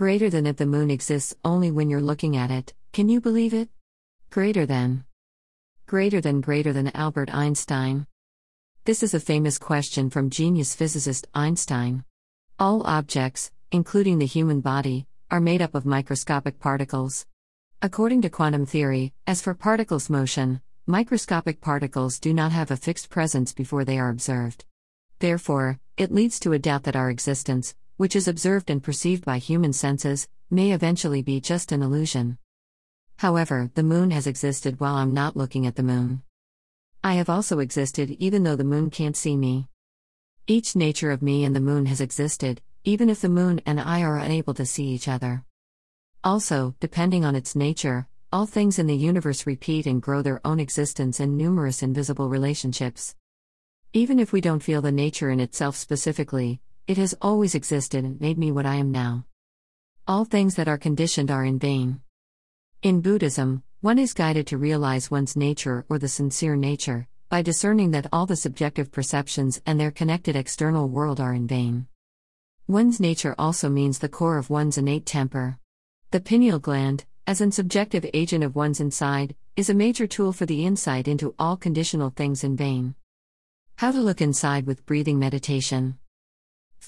Greater than if the moon exists only when you're looking at it, can you believe it? Greater than. Greater than greater than Albert Einstein. This is a famous question from genius physicist Einstein. All objects, including the human body, are made up of microscopic particles. According to quantum theory, as for particles' motion, microscopic particles do not have a fixed presence before they are observed. Therefore, it leads to a doubt that our existence, which is observed and perceived by human senses, may eventually be just an illusion. However, the moon has existed while I'm not looking at the moon. I have also existed even though the moon can't see me. Each nature of me and the moon has existed, even if the moon and I are unable to see each other. Also, depending on its nature, all things in the universe repeat and grow their own existence in numerous invisible relationships. Even if we don't feel the nature in itself specifically, it has always existed and made me what I am now. All things that are conditioned are in vain. In Buddhism, one is guided to realize one's nature or the sincere nature, by discerning that all the subjective perceptions and their connected external world are in vain. One's nature also means the core of one's innate temper. The pineal gland, as an subjective agent of one's inside, is a major tool for the insight into all conditional things in vain. How to look inside with breathing meditation.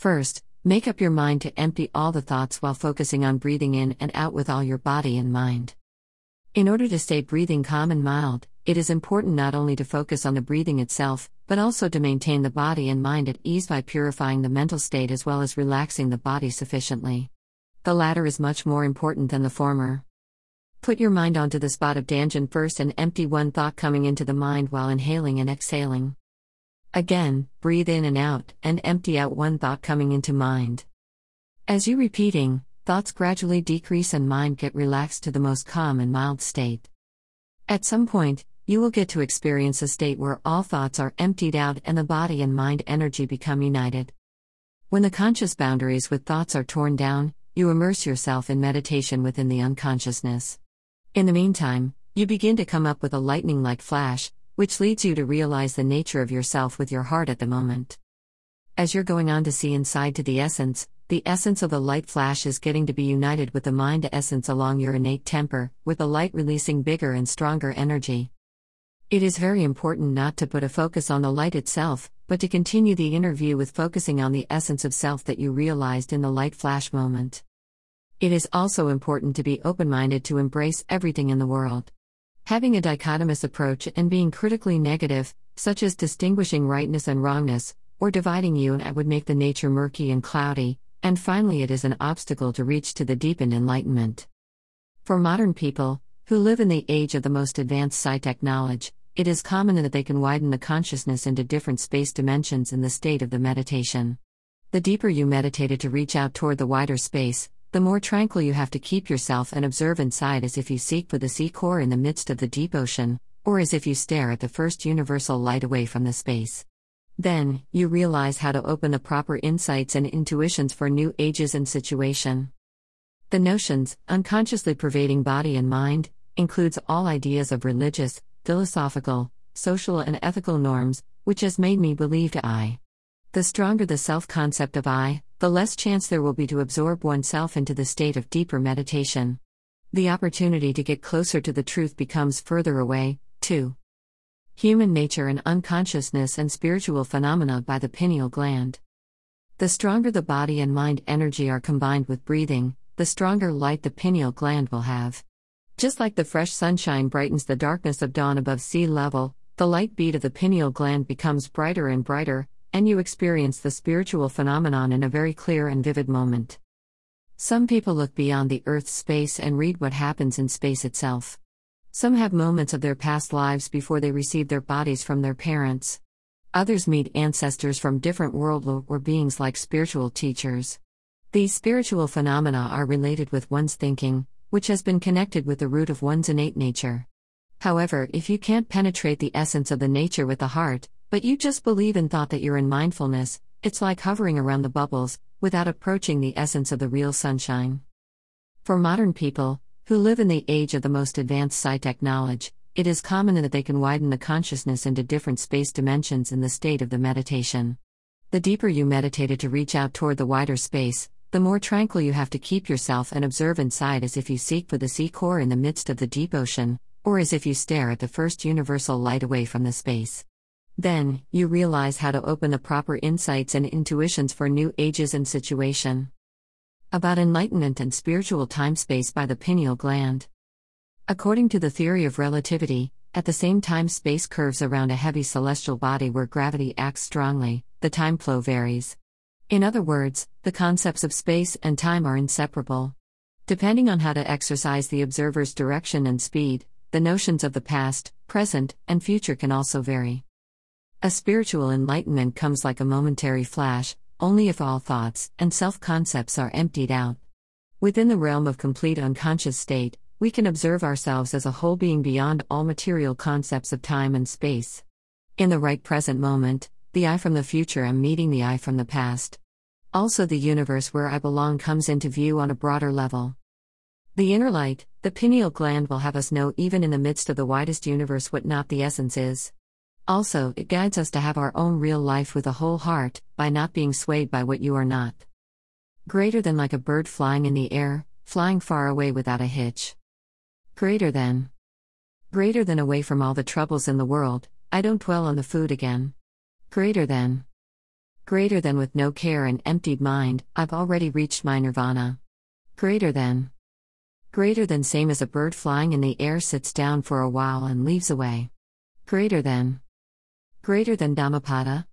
First, make up your mind to empty all the thoughts while focusing on breathing in and out with all your body and mind. In order to stay breathing calm and mild, it is important not only to focus on the breathing itself, but also to maintain the body and mind at ease by purifying the mental state as well as relaxing the body sufficiently. The latter is much more important than the former. Put your mind onto the spot of Danjan first and empty one thought coming into the mind while inhaling and exhaling. Again, breathe in and out, and empty out one thought coming into mind. As you repeating, thoughts gradually decrease and mind get relaxed to the most calm and mild state. At some point, you will get to experience a state where all thoughts are emptied out and the body and mind energy become united. When the conscious boundaries with thoughts are torn down, you immerse yourself in meditation within the unconsciousness. In the meantime, you begin to come up with a lightning like flash, which leads you to realize the nature of yourself with your heart at the moment. As you're going on to see inside to the essence, the essence of the light flash is getting to be united with the mind essence along your innate temper, with the light releasing bigger and stronger energy. It is very important not to put a focus on the light itself, but to continue the interview with focusing on the essence of self that you realized in the light flash moment. It is also important to be open minded to embrace everything in the world. Having a dichotomous approach and being critically negative, such as distinguishing rightness and wrongness, or dividing you and I would make the nature murky and cloudy, and finally, it is an obstacle to reach to the deepened enlightenment. For modern people, who live in the age of the most advanced sci-tech knowledge, it is common that they can widen the consciousness into different space dimensions in the state of the meditation. The deeper you meditated to reach out toward the wider space, the more tranquil you have to keep yourself and observe inside as if you seek for the sea core in the midst of the deep ocean, or as if you stare at the first universal light away from the space. Then, you realize how to open the proper insights and intuitions for new ages and situation. The notions, unconsciously pervading body and mind, includes all ideas of religious, philosophical, social, and ethical norms, which has made me believe I. The stronger the self concept of I, the less chance there will be to absorb oneself into the state of deeper meditation. The opportunity to get closer to the truth becomes further away, too. Human nature and unconsciousness and spiritual phenomena by the pineal gland. The stronger the body and mind energy are combined with breathing, the stronger light the pineal gland will have. Just like the fresh sunshine brightens the darkness of dawn above sea level, the light beat of the pineal gland becomes brighter and brighter, and you experience the spiritual phenomenon in a very clear and vivid moment. Some people look beyond the Earth's space and read what happens in space itself. Some have moments of their past lives before they receive their bodies from their parents. Others meet ancestors from different worlds or beings like spiritual teachers. These spiritual phenomena are related with one's thinking, which has been connected with the root of one's innate nature. However, if you can't penetrate the essence of the nature with the heart, but you just believe in thought that you're in mindfulness, it's like hovering around the bubbles, without approaching the essence of the real sunshine. For modern people, who live in the age of the most advanced sci-tech knowledge, it is common that they can widen the consciousness into different space dimensions in the state of the meditation. The deeper you meditated to reach out toward the wider space, the more tranquil you have to keep yourself and observe inside as if you seek for the sea core in the midst of the deep ocean, or as if you stare at the first universal light away from the space. Then, you realize how to open the proper insights and intuitions for new ages and situation. About enlightenment and spiritual time space by the pineal gland. According to the theory of relativity, at the same time space curves around a heavy celestial body where gravity acts strongly, the time flow varies. In other words, the concepts of space and time are inseparable. Depending on how to exercise the observer's direction and speed, the notions of the past, present, and future can also vary. A spiritual enlightenment comes like a momentary flash, only if all thoughts and self concepts are emptied out. Within the realm of complete unconscious state, we can observe ourselves as a whole being beyond all material concepts of time and space. In the right present moment, the I from the future am meeting the I from the past. Also, the universe where I belong comes into view on a broader level. The inner light, the pineal gland, will have us know even in the midst of the widest universe what not the essence is. Also, it guides us to have our own real life with a whole heart, by not being swayed by what you are not. Greater than like a bird flying in the air, flying far away without a hitch. Greater than. Greater than away from all the troubles in the world, I don't dwell on the food again. Greater than. Greater than with no care and emptied mind, I've already reached my nirvana. Greater than. Greater than same as a bird flying in the air sits down for a while and leaves away. Greater than. Greater than Dhammapada,